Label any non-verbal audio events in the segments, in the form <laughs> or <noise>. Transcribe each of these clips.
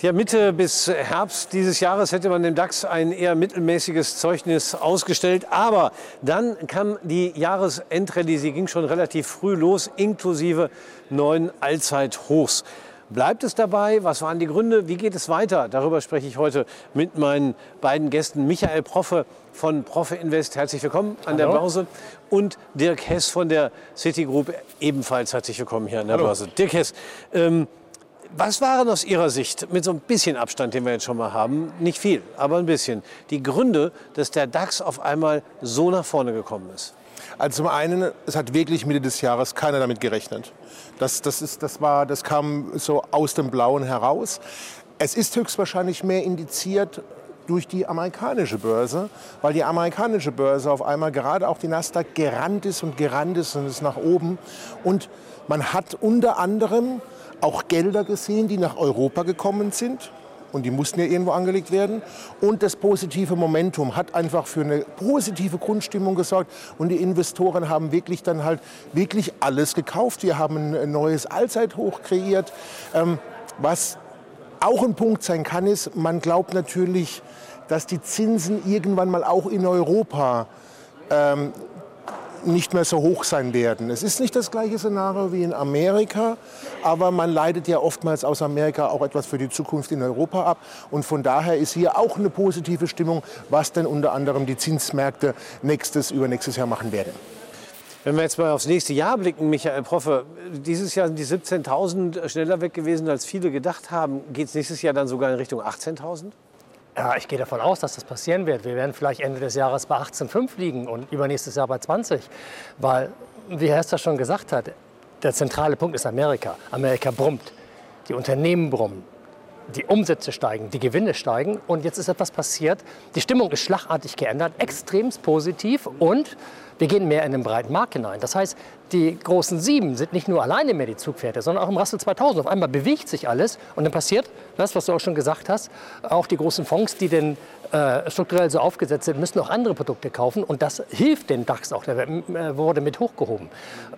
Ja, Mitte bis Herbst dieses Jahres hätte man dem DAX ein eher mittelmäßiges Zeugnis ausgestellt. Aber dann kam die Jahresendrallye, sie ging schon relativ früh los, inklusive neuen Allzeithochs. Bleibt es dabei? Was waren die Gründe? Wie geht es weiter? Darüber spreche ich heute mit meinen beiden Gästen. Michael Proffe von Proffe Invest, herzlich willkommen an Hallo. der Börse. Und Dirk Hess von der Citigroup, ebenfalls herzlich willkommen hier an der Hallo. Börse. Dirk Hess, ähm, was waren aus Ihrer Sicht, mit so ein bisschen Abstand, den wir jetzt schon mal haben, nicht viel, aber ein bisschen, die Gründe, dass der DAX auf einmal so nach vorne gekommen ist? Also zum einen, es hat wirklich Mitte des Jahres keiner damit gerechnet. Das, das, ist, das, war, das kam so aus dem Blauen heraus. Es ist höchstwahrscheinlich mehr indiziert durch die amerikanische Börse, weil die amerikanische Börse auf einmal gerade auch die Nasdaq gerannt ist und gerannt ist und ist nach oben. Und man hat unter anderem auch Gelder gesehen, die nach Europa gekommen sind. Und die mussten ja irgendwo angelegt werden. Und das positive Momentum hat einfach für eine positive Grundstimmung gesorgt. Und die Investoren haben wirklich dann halt wirklich alles gekauft. Wir haben ein neues Allzeithoch kreiert. Ähm, was auch ein Punkt sein kann, ist, man glaubt natürlich, dass die Zinsen irgendwann mal auch in Europa ähm, nicht mehr so hoch sein werden. Es ist nicht das gleiche Szenario wie in Amerika, aber man leitet ja oftmals aus Amerika auch etwas für die Zukunft in Europa ab. Und von daher ist hier auch eine positive Stimmung, was denn unter anderem die Zinsmärkte nächstes, übernächstes Jahr machen werden. Wenn wir jetzt mal aufs nächste Jahr blicken, Michael Proffe, dieses Jahr sind die 17.000 schneller weg gewesen, als viele gedacht haben. Geht es nächstes Jahr dann sogar in Richtung 18.000? Ja, ich gehe davon aus, dass das passieren wird. Wir werden vielleicht Ende des Jahres bei 18,5 liegen und übernächstes Jahr bei 20. Weil, wie Herr Hester schon gesagt hat, der zentrale Punkt ist Amerika. Amerika brummt. Die Unternehmen brummen. Die Umsätze steigen, die Gewinne steigen. Und jetzt ist etwas passiert. Die Stimmung ist schlagartig geändert, extremst positiv und wir gehen mehr in den breiten Markt hinein. Das heißt, die großen sieben sind nicht nur alleine mehr die Zugpferde, sondern auch im Russell 2000. Auf einmal bewegt sich alles und dann passiert das, was du auch schon gesagt hast. Auch die großen Fonds, die denn äh, strukturell so aufgesetzt sind, müssen auch andere Produkte kaufen und das hilft den DAX auch. Der äh, wurde mit hochgehoben.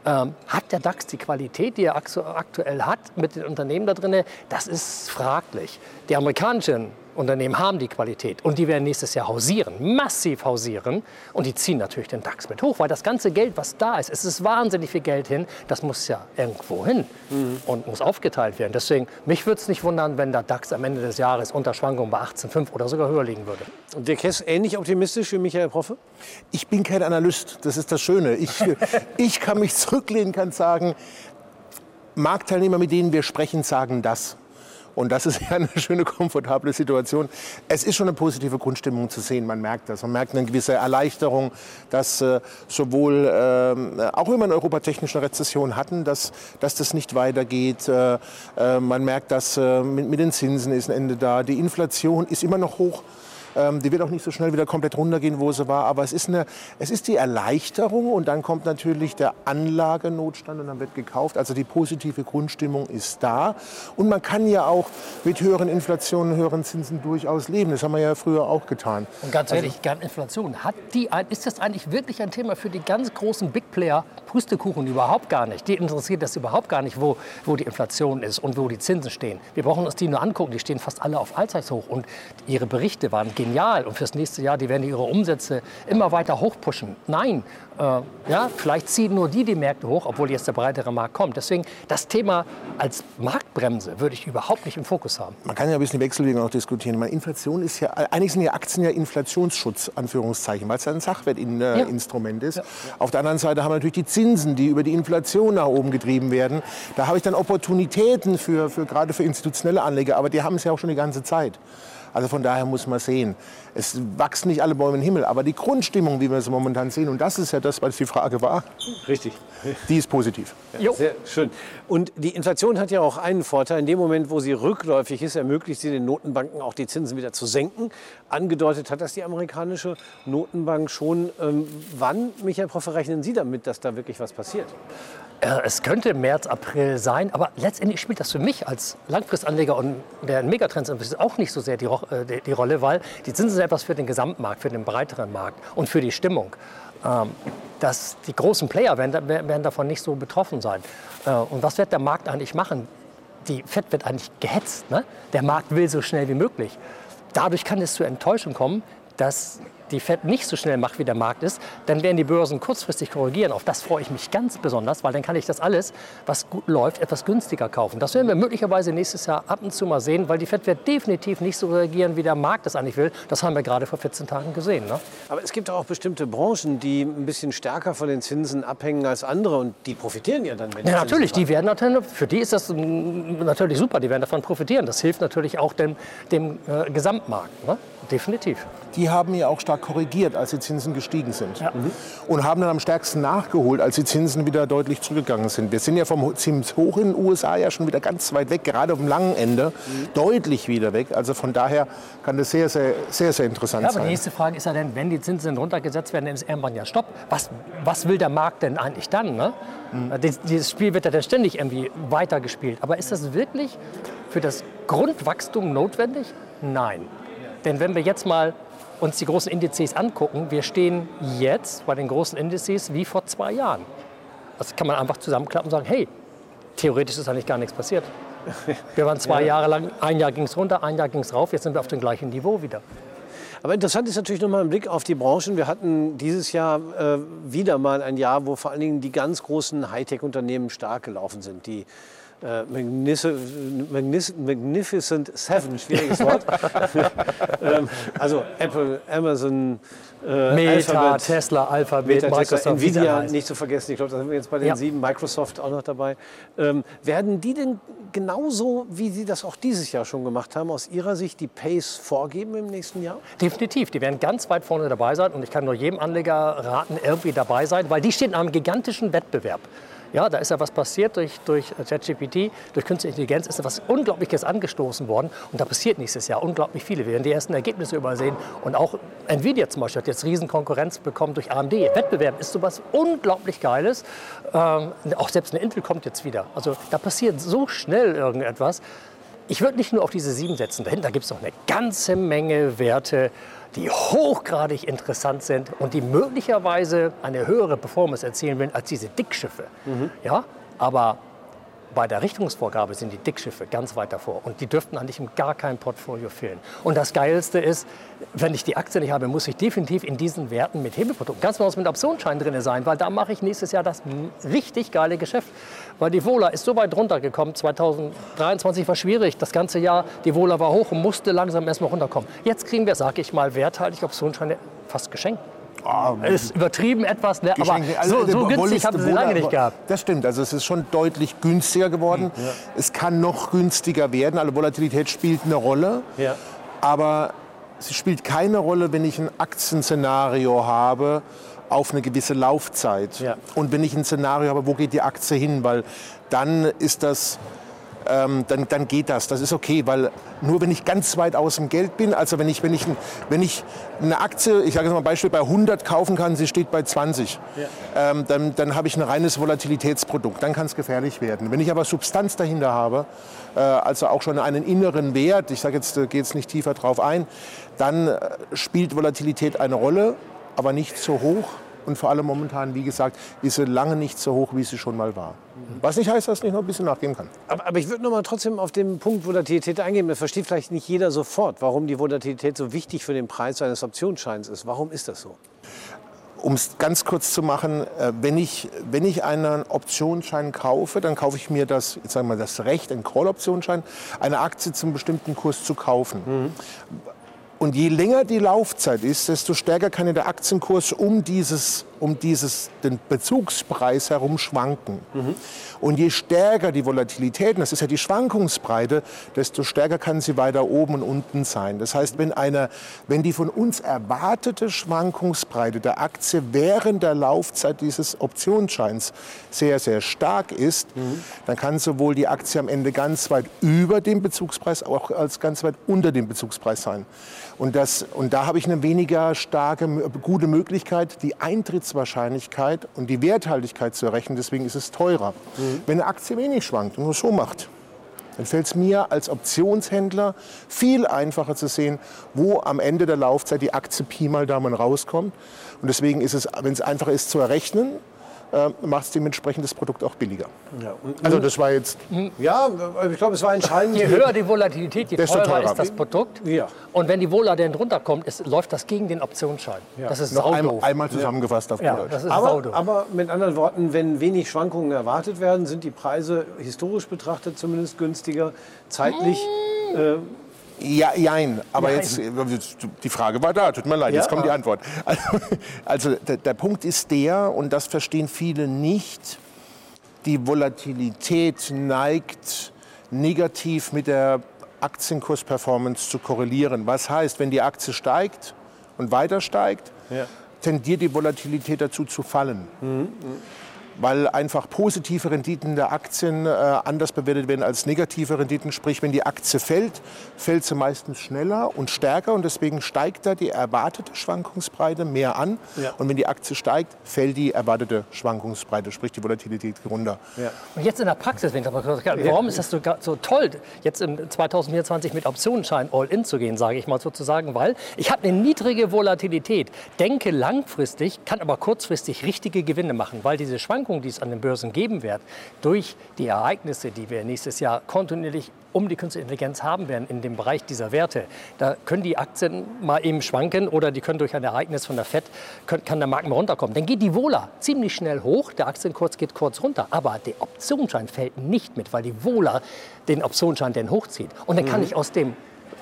Ähm, hat der DAX die Qualität, die er aktuell hat mit den Unternehmen da drin? Das ist fraglich. Die amerikanischen Unternehmen haben die Qualität und die werden nächstes Jahr hausieren, massiv hausieren und die ziehen natürlich den DAX mit hoch, weil das ganze Geld, was da ist, es ist wahnsinnig viel Geld hin, das muss ja irgendwo hin mhm. und muss aufgeteilt werden. Deswegen, mich würde es nicht wundern, wenn der DAX am Ende des Jahres unter Schwankungen bei 18,5 oder sogar höher liegen würde. Und der Kess ähnlich optimistisch wie Michael Proffe? Ich bin kein Analyst, das ist das Schöne. Ich, <laughs> ich kann mich zurücklehnen, kann sagen, Marktteilnehmer, mit denen wir sprechen, sagen das. Und das ist <laughs> ja eine schöne, komfortable Situation. Es ist schon eine positive Grundstimmung zu sehen, man merkt das. Man merkt eine gewisse Erleichterung, dass äh, sowohl, äh, auch wenn wir in Europa technische Rezession hatten, dass, dass das nicht weitergeht. Äh, äh man merkt, dass mit, mit den Zinsen ist ein Ende da. Die Inflation ist immer noch hoch. Ähm, die wird auch nicht so schnell wieder komplett runtergehen, wo sie war. Aber es ist, eine, es ist die Erleichterung und dann kommt natürlich der Anlagenotstand und dann wird gekauft. Also die positive Grundstimmung ist da. Und man kann ja auch mit höheren Inflationen, höheren Zinsen durchaus leben. Das haben wir ja früher auch getan. Und ganz ehrlich, also, Inflation, hat die, ist das eigentlich wirklich ein Thema für die ganz großen Big Player? Pustekuchen überhaupt gar nicht. Die interessiert das überhaupt gar nicht, wo, wo die Inflation ist und wo die Zinsen stehen. Wir brauchen uns die nur angucken. Die stehen fast alle auf Allzeithoch und ihre Berichte waren genial. Und fürs nächste Jahr, die werden ihre Umsätze immer weiter hochpushen. Nein, äh, ja, vielleicht ziehen nur die die Märkte hoch, obwohl jetzt der breitere Markt kommt. Deswegen das Thema als Marktbremse würde ich überhaupt nicht im Fokus haben. Man kann ja ein bisschen Wechselwirkung auch diskutieren. Meine, Inflation ist ja, eigentlich sind ja Aktien ja Inflationsschutz, Anführungszeichen, weil es ja ein Sachwertinstrument äh, ja. ist. Ja. Auf der anderen Seite haben wir natürlich die Zinsen, die über die Inflation nach oben getrieben werden. Da habe ich dann Opportunitäten für, für gerade für institutionelle Anleger, aber die haben es ja auch schon die ganze Zeit. Also von daher muss man sehen, es wachsen nicht alle Bäume im Himmel, aber die Grundstimmung, wie wir es momentan sehen, und das ist ja das, was die Frage war, richtig, die ist positiv. Ja, sehr schön. Und die Inflation hat ja auch einen Vorteil. In dem Moment, wo sie rückläufig ist, ermöglicht sie den Notenbanken auch die Zinsen wieder zu senken. Angedeutet hat das die amerikanische Notenbank schon. Ähm, wann, Michael Proffe, rechnen Sie damit, dass da wirklich was passiert? Äh, es könnte März, April sein, aber letztendlich spielt das für mich als Langfristanleger und der in Megatrends investiert auch nicht so sehr die, äh, die, die, Rolle, weil die Zinsen sind etwas für den Gesamtmarkt, für den breiteren Markt und für die Stimmung. Ähm, dass die großen Player werden, werden davon nicht so betroffen sein. Äh, und was wird der Markt eigentlich machen? die FED wird eigentlich gehetzt. Ne? Der Markt will so schnell wie möglich. Dadurch kann es zu Enttäuschung kommen, dass die FED nicht so schnell macht, wie der Markt ist, dann werden die Börsen kurzfristig korrigieren. Auf das freue ich mich ganz besonders, weil dann kann ich das alles, was gut läuft, etwas günstiger kaufen. Das werden wir möglicherweise nächstes Jahr ab und zu mal sehen, weil die FED wird definitiv nicht so reagieren, wie der Markt das eigentlich will. Das haben wir gerade vor 14 Tagen gesehen. Ne? Aber es gibt auch bestimmte Branchen, die ein bisschen stärker von den Zinsen abhängen als andere und die profitieren ja dann, wenn Ja, natürlich, die werden natürlich, für die ist das natürlich super, die werden davon profitieren. Das hilft natürlich auch dem, dem äh, Gesamtmarkt. Ne? Definitiv. Die haben ja auch stark korrigiert, als die Zinsen gestiegen sind. Ja. Und haben dann am stärksten nachgeholt, als die Zinsen wieder deutlich zurückgegangen sind. Wir sind ja vom Zinshoch in den USA ja schon wieder ganz weit weg, gerade auf dem langen Ende, mhm. deutlich wieder weg. Also von daher kann das sehr, sehr, sehr, sehr interessant ja, aber sein. Die nächste Frage ist ja dann, wenn die Zinsen runtergesetzt werden, dann ist irgendwann ja Stopp. Was, was will der Markt denn eigentlich dann? Ne? Mhm. Dieses Spiel wird ja dann ständig irgendwie weitergespielt. Aber ist das wirklich für das Grundwachstum notwendig? Nein. Denn wenn wir jetzt mal uns die großen Indizes angucken, wir stehen jetzt bei den großen Indizes wie vor zwei Jahren. Das kann man einfach zusammenklappen und sagen, hey, theoretisch ist eigentlich gar nichts passiert. Wir waren zwei <laughs> ja. Jahre lang, ein Jahr ging es runter, ein Jahr ging es rauf, jetzt sind wir auf dem gleichen Niveau wieder. Aber interessant ist natürlich nochmal ein Blick auf die Branchen. Wir hatten dieses Jahr äh, wieder mal ein Jahr, wo vor allen Dingen die ganz großen Hightech-Unternehmen stark gelaufen sind. Die äh, Magnificent Seven, schwieriges <laughs> Wort. ähm, also Apple, Amazon, äh, Meta, Alphabet, Tesla, Alphabet, Meta, Microsoft, Nvidia nicht zu vergessen. Ich glaube, da sind wir jetzt bei den ja. sieben, Microsoft auch noch dabei. Ähm, werden die denn genauso, wie Sie das auch dieses Jahr schon gemacht haben, aus Ihrer Sicht die Pace vorgeben im nächsten Jahr? Definitiv. Die werden ganz weit vorne dabei sein und ich kann nur jedem Anleger raten, irgendwie dabei sein, weil die stehen in einem gigantischen Wettbewerb. Ja, da ist ja was passiert durch, durch ChatGPT, durch künstliche Intelligenz ist ja was Unglaubliches angestoßen worden. Und da passiert nächstes Jahr unglaublich viele. Wir werden die ersten Ergebnisse übersehen. Und auch Nvidia zum Beispiel hat jetzt Riesenkonkurrenz bekommen durch AMD. Wettbewerb ist sowas unglaublich Geiles. Ähm, auch selbst eine Intel kommt jetzt wieder. Also da passiert so schnell irgendetwas. Ich würde nicht nur auf diese sieben setzen. Dahinter gibt es noch eine ganze Menge Werte, die hochgradig interessant sind und die möglicherweise eine höhere Performance erzielen werden als diese Dickschiffe. Mhm. Ja? Aber bei der Richtungsvorgabe sind die Dickschiffe ganz weit davor und die dürften eigentlich in gar kein Portfolio fehlen. Und das Geilste ist, wenn ich die Aktie nicht habe, muss ich definitiv in diesen Werten mit Hebelprodukten, ganz besonders mit Optionsschein drin sein, weil da mache ich nächstes Jahr das richtig geile Geschäft. Weil die Vola ist so weit runtergekommen, 2023 war schwierig, das ganze Jahr, die Vola war hoch und musste langsam erstmal runterkommen. Jetzt kriegen wir, sage ich mal, werthaltig Optionsscheine fast geschenkt. Oh, ist übertrieben etwas, ne? aber so, so günstig haben sie lange nicht gehabt. Das stimmt, also es ist schon deutlich günstiger geworden. Ja. Es kann noch günstiger werden, also Volatilität spielt eine Rolle. Ja. Aber es spielt keine Rolle, wenn ich ein Aktienszenario habe auf eine gewisse Laufzeit. Ja. Und wenn ich ein Szenario habe, wo geht die Aktie hin, weil dann ist das ähm, dann, dann geht das. Das ist okay, weil nur wenn ich ganz weit aus dem Geld bin, also wenn ich, wenn ich, wenn ich eine Aktie, ich sage jetzt mal ein Beispiel, bei 100 kaufen kann, sie steht bei 20, ja. ähm, dann, dann habe ich ein reines Volatilitätsprodukt. Dann kann es gefährlich werden. Wenn ich aber Substanz dahinter habe, äh, also auch schon einen inneren Wert, ich sage jetzt, da geht es nicht tiefer drauf ein, dann äh, spielt Volatilität eine Rolle, aber nicht so hoch und vor allem momentan, wie gesagt, ist sie lange nicht so hoch, wie sie schon mal war. Was nicht heißt, dass es nicht noch ein bisschen nachgeben kann. Aber, aber ich würde noch mal trotzdem auf den Punkt Volatilität eingehen. Das versteht vielleicht nicht jeder sofort, warum die Volatilität so wichtig für den Preis eines Optionsscheins ist. Warum ist das so? Um es ganz kurz zu machen, äh, wenn ich, wenn ich einen Optionsschein kaufe, dann kaufe ich mir das, jetzt sagen wir das Recht, einen Call-Optionsschein, eine Aktie zum bestimmten Kurs zu kaufen. Mhm. Und je länger die Laufzeit ist, desto stärker kann der Aktienkurs um, dieses, um dieses, den Bezugspreis herum schwanken. Mhm. Und je stärker die Volatilität, das ist ja die Schwankungsbreite, desto stärker kann sie weiter oben und unten sein. Das heißt, wenn, eine, wenn die von uns erwartete Schwankungsbreite der Aktie während der Laufzeit dieses Optionsscheins sehr, sehr stark ist, mhm. dann kann sowohl die Aktie am Ende ganz weit über dem Bezugspreis, auch als ganz weit unter dem Bezugspreis sein. Und, das, und da habe ich eine weniger starke, gute Möglichkeit, die Eintrittswahrscheinlichkeit und die Werthaltigkeit zu errechnen. Deswegen ist es teurer. Mhm. Wenn eine Aktie wenig schwankt und nur so macht, dann fällt es mir als Optionshändler viel einfacher zu sehen, wo am Ende der Laufzeit die Aktie Pi mal Daumen rauskommt. Und deswegen ist es, wenn es einfacher ist zu errechnen, äh, macht es dementsprechend das Produkt auch billiger. Ja, und, Also das war jetzt ja ich glaube, es war entscheidend. Je höher die Volatilität, je Desto teurer, teurer. ist das Produkt. Ja. Und wenn die Vola denn runterkommt, ist, läuft das gegen den Optionsschein. Das ist noch einmal, einmal zusammengefasst auf Ja, Deutsch. das ist Aber, aber mit anderen Worten, wenn wenig Schwankungen erwartet werden, sind die Preise historisch betrachtet zumindest günstiger. Zeitlich äh, Ja, jein. Aber Jein. jetzt, äh, die Frage war da, tut mir leid, Ja. jetzt kommt die Antwort. <laughs> Also, also der, der Punkt ist der, und das verstehen viele nicht, die Volatilität neigt negativ mit der Aktienkursperformance zu korrelieren. Was heißt, wenn die Aktie steigt und weiter steigt, Ja. tendiert die Volatilität dazu zu fallen. Weil einfach positive Renditen der Aktien äh, anders bewertet werden als negative Renditen. Sprich, wenn die Aktie fällt, fällt sie meistens schneller und stärker und deswegen steigt da die erwartete Schwankungsbreite mehr an. Ja. Und wenn die Aktie steigt, fällt die erwartete Schwankungsbreite, sprich die Volatilität runter. Und jetzt in der Praxis, wenn ich aber kurz- warum ist das so, so toll, jetzt im 2024 mit Optionsschein All-In zu gehen, sage ich mal sozusagen, weil ich habe eine niedrige Volatilität, denke langfristig, kann aber kurzfristig richtige Gewinne machen, weil diese Schwankungen, die es an den Börsen geben wird, durch die Ereignisse, die wir nächstes Jahr kontinuierlich um die künstliche Intelligenz haben werden in dem Bereich dieser Werte, da können die Aktien mal eben schwanken oder die können durch ein Ereignis von der FED, können, kann der Markt mal runterkommen. Dann geht die Vola ziemlich schnell hoch, der Aktienkurs geht kurz runter, aber der Optionsschein fällt nicht mit, weil die Vola den Optionsschein dann hochzieht. Und dann kann ich aus dem,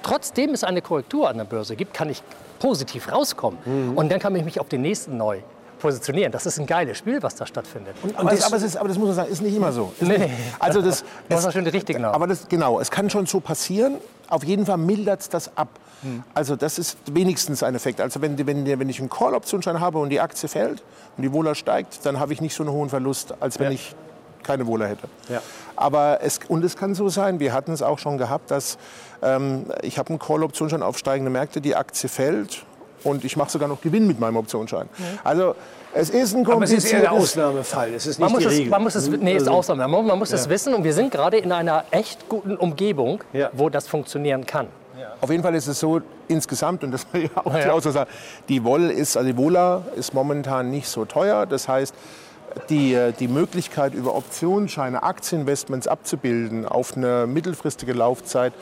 trotzdem es eine Korrektur an der Börse gibt, kann ich positiv rauskommen. Und dann kann ich mich auf den nächsten neu positionieren. Das ist ein geiles Spiel, was da stattfindet. Aber, das, aber, es ist, aber das muss man sagen, ist nicht immer so. Ist Nee, nicht. Also das, <laughs> es- man schon die richtigen haben. Aber das, genau, es kann schon so passieren. Auf jeden Fall mildert es das ab. Hm. Also das ist wenigstens ein Effekt. Also wenn, wenn, wenn ich einen Call-Optionsschein habe und die Aktie fällt und die Vola steigt, dann habe ich nicht so einen hohen Verlust, als wenn Ja. ich keine Vola hätte. Ja. Aber es, und es kann so sein, wir hatten es auch schon gehabt, dass ähm, ich habe einen Call-Optionsschein auf steigende Märkte, die Aktie fällt und ich mache sogar noch Gewinn mit meinem Optionsschein. Also es ist ein aber es ist eher der Ausnahmefall. Es ist Man nicht muss, die es, Regel. man muss es, nee, ist Ausnahme. Man, man muss es wissen und wir sind gerade in einer echt guten Umgebung, Ja. wo das funktionieren kann. Auf jeden Fall ist es so insgesamt, und das war ja auch die Ja. Aussage, die Wolle ist, also die Vola ist momentan nicht so teuer. Das heißt, die, äh, die Möglichkeit, über Optionsscheine Aktieninvestments abzubilden auf eine mittelfristige Laufzeit,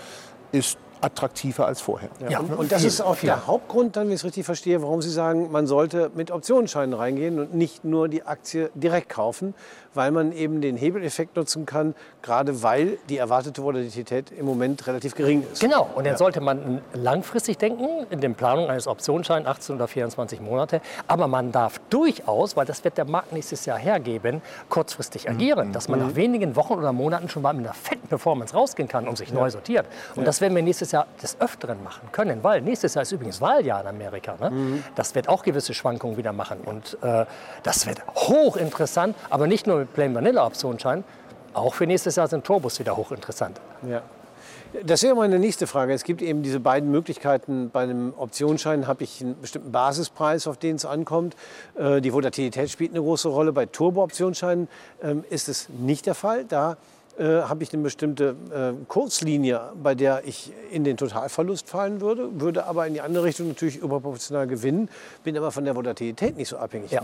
ist attraktiver als vorher. Ja. Und, und das ist auch der Hauptgrund, dann, wenn ich es richtig verstehe, warum Sie sagen, man sollte mit Optionsscheinen reingehen und nicht nur die Aktie direkt kaufen, weil man eben den Hebeleffekt nutzen kann, gerade weil die erwartete Volatilität im Moment relativ gering ist. Genau, und dann sollte man langfristig denken, in der Planung eines Optionsscheins, 18 oder 24 Monate. Aber man darf durchaus, weil das wird der Markt nächstes Jahr hergeben, kurzfristig agieren. Dass man nach wenigen Wochen oder Monaten schon mal mit einer fetten Performance rausgehen kann und sich neu sortiert. Und das werden wir nächstes Jahr des Öfteren machen können, weil nächstes Jahr ist übrigens Wahljahr in Amerika. Ne? Das wird auch gewisse Schwankungen wieder machen. Und äh, das wird hochinteressant, aber nicht nur mit Plain Vanilla Optionsschein. Auch für nächstes Jahr sind Turbos wieder hochinteressant. Ja. Das wäre meine nächste Frage. Es gibt eben diese beiden Möglichkeiten. Bei einem Optionsschein habe ich einen bestimmten Basispreis, auf den es ankommt. Äh, Die Volatilität spielt eine große Rolle. Bei Turbo-Optionsscheinen ähm, ist es nicht der Fall. Da äh, habe ich eine bestimmte äh, Kurslinie, bei der ich in den Totalverlust fallen würde, würde aber in die andere Richtung natürlich überproportional gewinnen, bin aber von der Volatilität nicht so abhängig. Ja.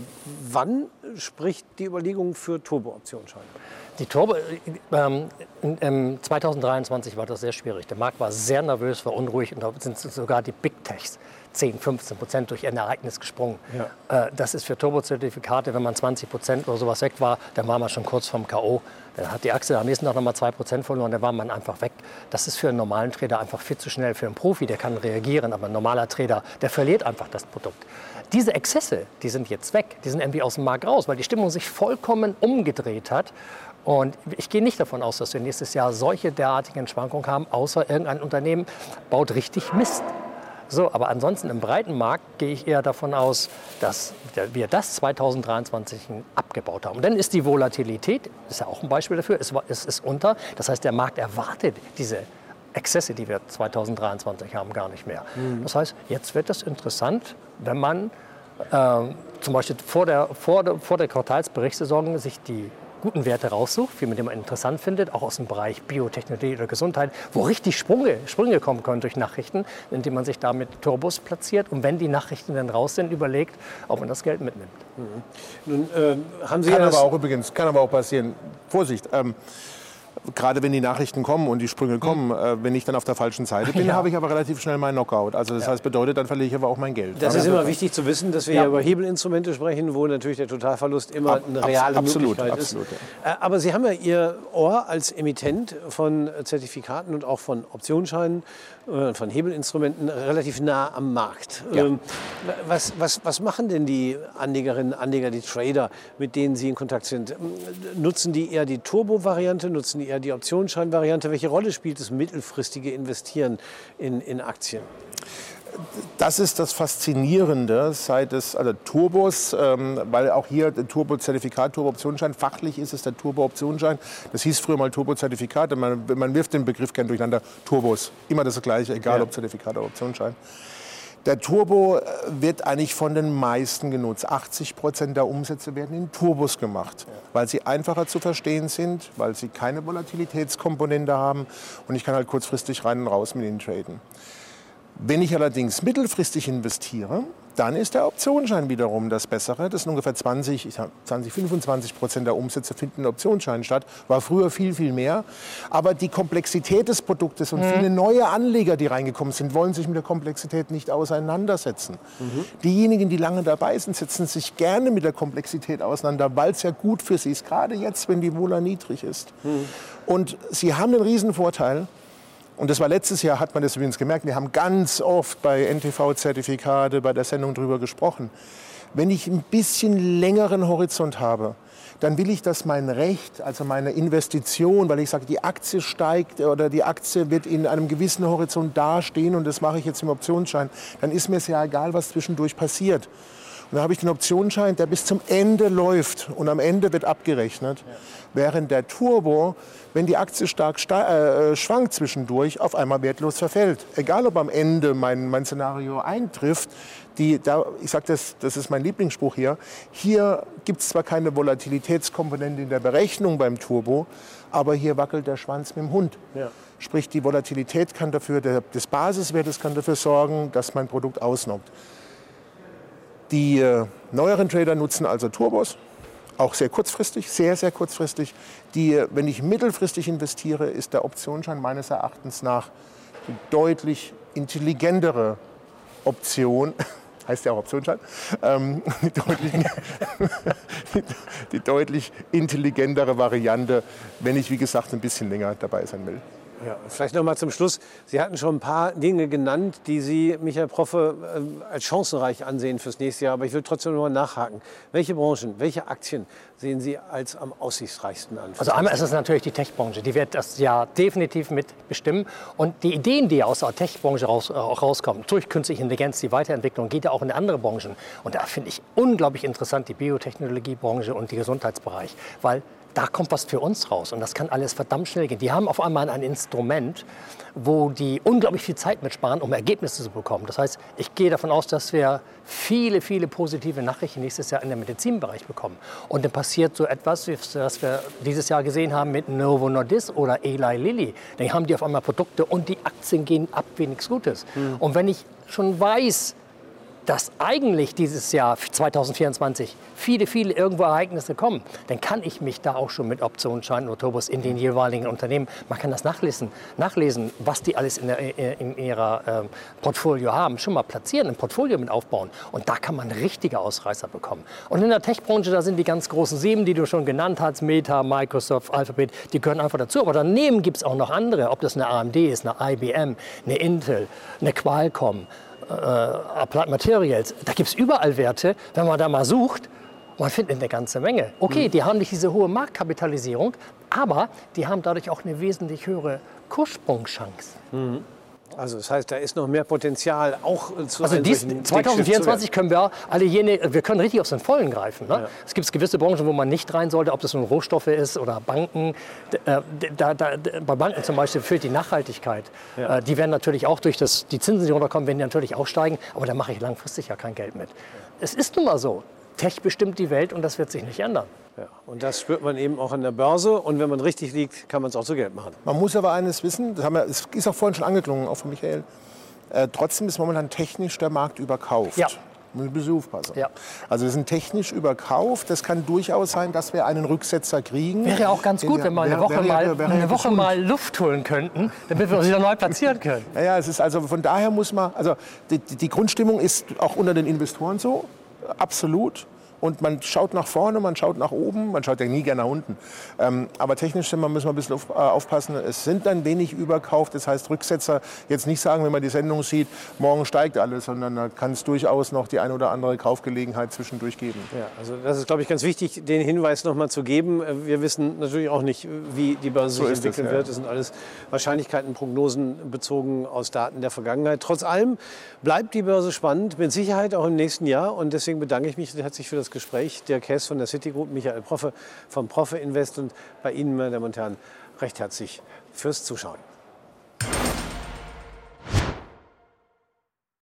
Wann spricht die Überlegung für Turbo-Optionsscheine? Die Turbo, ähm, in, ähm, 2023 war das sehr schwierig. Der Markt war sehr nervös, war unruhig und da sind sogar die Big Techs 10, 15 Prozent durch ein Ereignis gesprungen. Äh, das ist für Turbo-Zertifikate, wenn man 20 Prozent oder sowas weg war, dann war man schon kurz vorm K.O. Dann hat die Aktie am nächsten Tag nochmal 2 Prozent verloren, dann war man einfach weg. Das ist für einen normalen Trader einfach viel zu schnell. Für einen Profi, der kann reagieren, aber ein normaler Trader, der verliert einfach das Produkt. Diese Exzesse, die sind jetzt weg, die sind irgendwie aus dem Markt raus, weil die Stimmung sich vollkommen umgedreht hat. Und ich gehe nicht davon aus, dass wir nächstes Jahr solche derartigen Schwankungen haben, außer irgendein Unternehmen baut richtig Mist. So, aber ansonsten im breiten Markt gehe ich eher davon aus, dass wir das 2023 abgebaut haben. Und dann ist die Volatilität, ist ja auch ein Beispiel dafür, ist, ist, ist unter. Das heißt, der Markt erwartet diese Exzesse, die wir 2023 haben, gar nicht mehr. Das heißt, jetzt wird es interessant, wenn man ähm, zum Beispiel vor der, vor der, vor der Quartalsberichtssaison sich die guten Werte raussucht, wie man den man interessant findet, auch aus dem Bereich Biotechnologie oder Gesundheit, wo richtig Sprünge, Sprünge kommen können durch Nachrichten, indem man sich da mit Turbos platziert und wenn die Nachrichten dann raus sind, überlegt, ob man das Geld mitnimmt. Mhm. Nun, äh, haben Sie kann ja aber auch übrigens, kann aber auch passieren. Vorsicht. Ähm, gerade wenn die Nachrichten kommen und die Sprünge kommen, mhm. wenn ich dann auf der falschen Seite bin, <laughs> ja. habe ich aber relativ schnell meinen Knockout. Also das ja. heißt, bedeutet, dann verliere ich aber auch mein Geld. Das ist immer wichtig zu wissen, dass wir ja. über Hebelinstrumente sprechen, wo natürlich der Totalverlust immer Ab, eine reale absolut, Möglichkeit absolut, ist. Ja. Äh, aber Sie haben ja Ihr Ohr als Emittent von Zertifikaten und auch von Optionsscheinen äh, von Hebelinstrumenten relativ nah am Markt. Ähm, was, was, was machen denn die Anlegerinnen, Anleger, die Trader, mit denen Sie in Kontakt sind? Nutzen die eher die Turbo-Variante, nutzen die eher die Optionsschein-Variante? Welche Rolle spielt das mittelfristige Investieren in, in Aktien? das ist das Faszinierende seit des also Turbos, ähm, weil auch hier der Turbo-Zertifikat, Turbo-Optionsschein, fachlich ist es der Turbo-Optionsschein. Das hieß früher mal Turbo-Zertifikat. Man, man, wirft den Begriff gern durcheinander. Turbos, immer das Gleiche, egal ja. ob Zertifikat oder Optionsschein. Der Turbo äh, wird eigentlich von den meisten genutzt. 80 Prozent der Umsätze werden in Turbos gemacht, weil sie einfacher zu verstehen sind, weil sie keine Volatilitätskomponente haben und ich kann halt kurzfristig rein und raus mit ihnen traden. Wenn ich allerdings mittelfristig investiere, dann ist der Optionsschein wiederum das Bessere. Das sind ungefähr 20, 20 25 Prozent der Umsätze finden in Optionsscheinen statt. War früher viel, viel mehr. Aber die Komplexität des Produktes und mhm. viele neue Anleger, die reingekommen sind, wollen sich mit der Komplexität nicht auseinandersetzen. Mhm. Diejenigen, die lange dabei sind, setzen sich gerne mit der Komplexität auseinander, weil es ja gut für sie ist, gerade jetzt, wenn die Wohler niedrig ist. Mhm. Und sie haben einen Riesenvorteil, und das war letztes Jahr, hat man das übrigens gemerkt, wir haben ganz oft bei NTV-Zertifikate, bei der Sendung darüber gesprochen. Wenn ich ein bisschen längeren Horizont habe, dann will ich, dass mein Recht, also meine Investition, weil ich sage, die Aktie steigt oder die Aktie wird in einem gewissen Horizont dastehen und das mache ich jetzt im Optionsschein, dann ist mir sehr egal, was zwischendurch passiert. Und dann habe ich den Optionsschein, der bis zum Ende läuft und am Ende wird abgerechnet. Ja. Während der Turbo, wenn die Aktie stark äh, äh, schwankt zwischendurch, auf einmal wertlos verfällt. Egal, ob am Ende mein, mein Szenario eintrifft, die, da, ich sage das, das ist mein Lieblingsspruch hier, hier gibt es zwar keine Volatilitätskomponente in der Berechnung beim Turbo, aber hier wackelt der Schwanz mit dem Hund. Ja. Sprich, die Volatilität kann dafür, der, des Basiswertes kann dafür sorgen, dass mein Produkt ausnockt. Die äh, neueren Trader nutzen also Turbos, auch sehr kurzfristig, sehr, sehr kurzfristig. Die, äh, wenn ich mittelfristig investiere, ist der Optionsschein meines Erachtens nach die deutlich intelligentere Option. <laughs> Heißt ja auch Optionsschein. Ähm, <laughs> die, deutlich, die, <laughs> die deutlich intelligentere Variante, wenn ich, wie gesagt, ein bisschen länger dabei sein will. Ja, vielleicht noch mal zum Schluss. Sie hatten schon ein paar Dinge genannt, die Sie, Michael Proffe, äh, als chancenreich ansehen fürs nächste Jahr. Aber ich will trotzdem noch mal nachhaken. Welche Branchen, welche Aktien sehen Sie als am aussichtsreichsten an? Also einmal ist es natürlich die Tech-Branche. Die wird das Jahr definitiv mitbestimmen. Und die Ideen, die aus der Tech-Branche raus, äh, rauskommen, durch künstliche Intelligenz, die Weiterentwicklung, geht ja auch in andere Branchen. Und da finde ich unglaublich interessant die Biotechnologiebranche und die Gesundheitsbereich. Weil da kommt was für uns raus. Und das kann alles verdammt schnell gehen. Die haben auf einmal ein Instrument, wo die unglaublich viel Zeit mitsparen, um Ergebnisse zu bekommen. Das heißt, ich gehe davon aus, dass wir viele, viele positive Nachrichten nächstes Jahr in der Medizinbereich bekommen. Und dann passiert so etwas, was wir dieses Jahr gesehen haben mit Novo Nordisk oder Eli Lilly. Dann haben die auf einmal Produkte und die Aktien gehen ab wie nichts Gutes. Mhm. Und wenn ich schon weiß, dass eigentlich dieses Jahr 2024 viele, viele irgendwo Ereignisse kommen, dann kann ich mich da auch schon mit Optionsscheinen oder Turbos in den jeweiligen Unternehmen, man kann das nachlesen, nachlesen was die alles in, der, in ihrer äh, Portfolio haben, schon mal platzieren, ein Portfolio mit aufbauen. Und da kann man richtige Ausreißer bekommen. Und in der Tech-Branche, da sind die ganz großen sieben, die du schon genannt hast, Meta, Microsoft, Alphabet, die gehören einfach dazu. Aber daneben gibt es auch noch andere, ob das eine AMD ist, eine IBM, eine Intel, eine Qualcomm, äh, Applied Materials, da gibt es überall Werte, wenn man da mal sucht. Man findet eine ganze Menge. Okay, mhm. die haben nicht diese hohe Marktkapitalisierung, aber die haben dadurch auch eine wesentlich höhere Kurssprungchance. Mhm. Also das heißt, da ist noch mehr Potenzial auch zu Also dies, 2024 können wir alle jene, wir können richtig aus den Vollen greifen. Ne? Ja. Es gibt gewisse Branchen, wo man nicht rein sollte, ob das nun Rohstoffe ist oder Banken. Äh, da, da, bei Banken zum Beispiel fehlt die Nachhaltigkeit. Ja. Äh, die werden natürlich auch durch das, die Zinsen, die runterkommen, werden die natürlich auch steigen. Aber da mache ich langfristig ja kein Geld mit. Es ist nun mal so Tech bestimmt die Welt und das wird sich nicht ändern. Ja, und das spürt man eben auch an der Börse. Und wenn man richtig liegt, kann man es auch zu Geld machen. Man muss aber eines wissen, das, haben wir, das ist auch vorhin schon angeklungen, auch von Michael. Äh, trotzdem ist momentan technisch der Markt überkauft. Ja. Muss ein bisschen aufpassen. Ja. Also wir sind technisch überkauft. Das kann durchaus sein, dass wir einen Rücksetzer kriegen. Wäre ja auch ganz gut, wenn wir eine Woche, wäre mal, wäre eine Woche mal Luft holen könnten, damit wir uns wieder neu platzieren können. Naja, es ist also von daher muss man, also die die Grundstimmung ist auch unter den Investoren so, absolut. Und man schaut nach vorne, man schaut nach oben, man schaut ja nie gerne nach unten. Ähm, aber technisch sind wir- müssen wir ein bisschen auf, äh, aufpassen. Es sind dann wenig überkauft. Das heißt, Rücksetzer jetzt nicht sagen, wenn man die Sendung sieht, morgen steigt alles, sondern da kann es durchaus noch die ein oder andere Kaufgelegenheit zwischendurch geben. Ja, also das ist, glaube ich, ganz wichtig, den Hinweis noch mal zu geben. Äh, Wir wissen natürlich auch nicht, wie die Börse So sich entwickeln ja. wird. Das sind alles Wahrscheinlichkeiten, Prognosen bezogen aus Daten der Vergangenheit. Trotz allem bleibt die Börse spannend, mit Sicherheit auch im nächsten Jahr. Und deswegen bedanke ich mich herzlich für das Gespräch. Der Käs von der Citigroup, Michael Proffe vom Proffe Invest und bei Ihnen, meine Damen und Herren, recht herzlich fürs Zuschauen.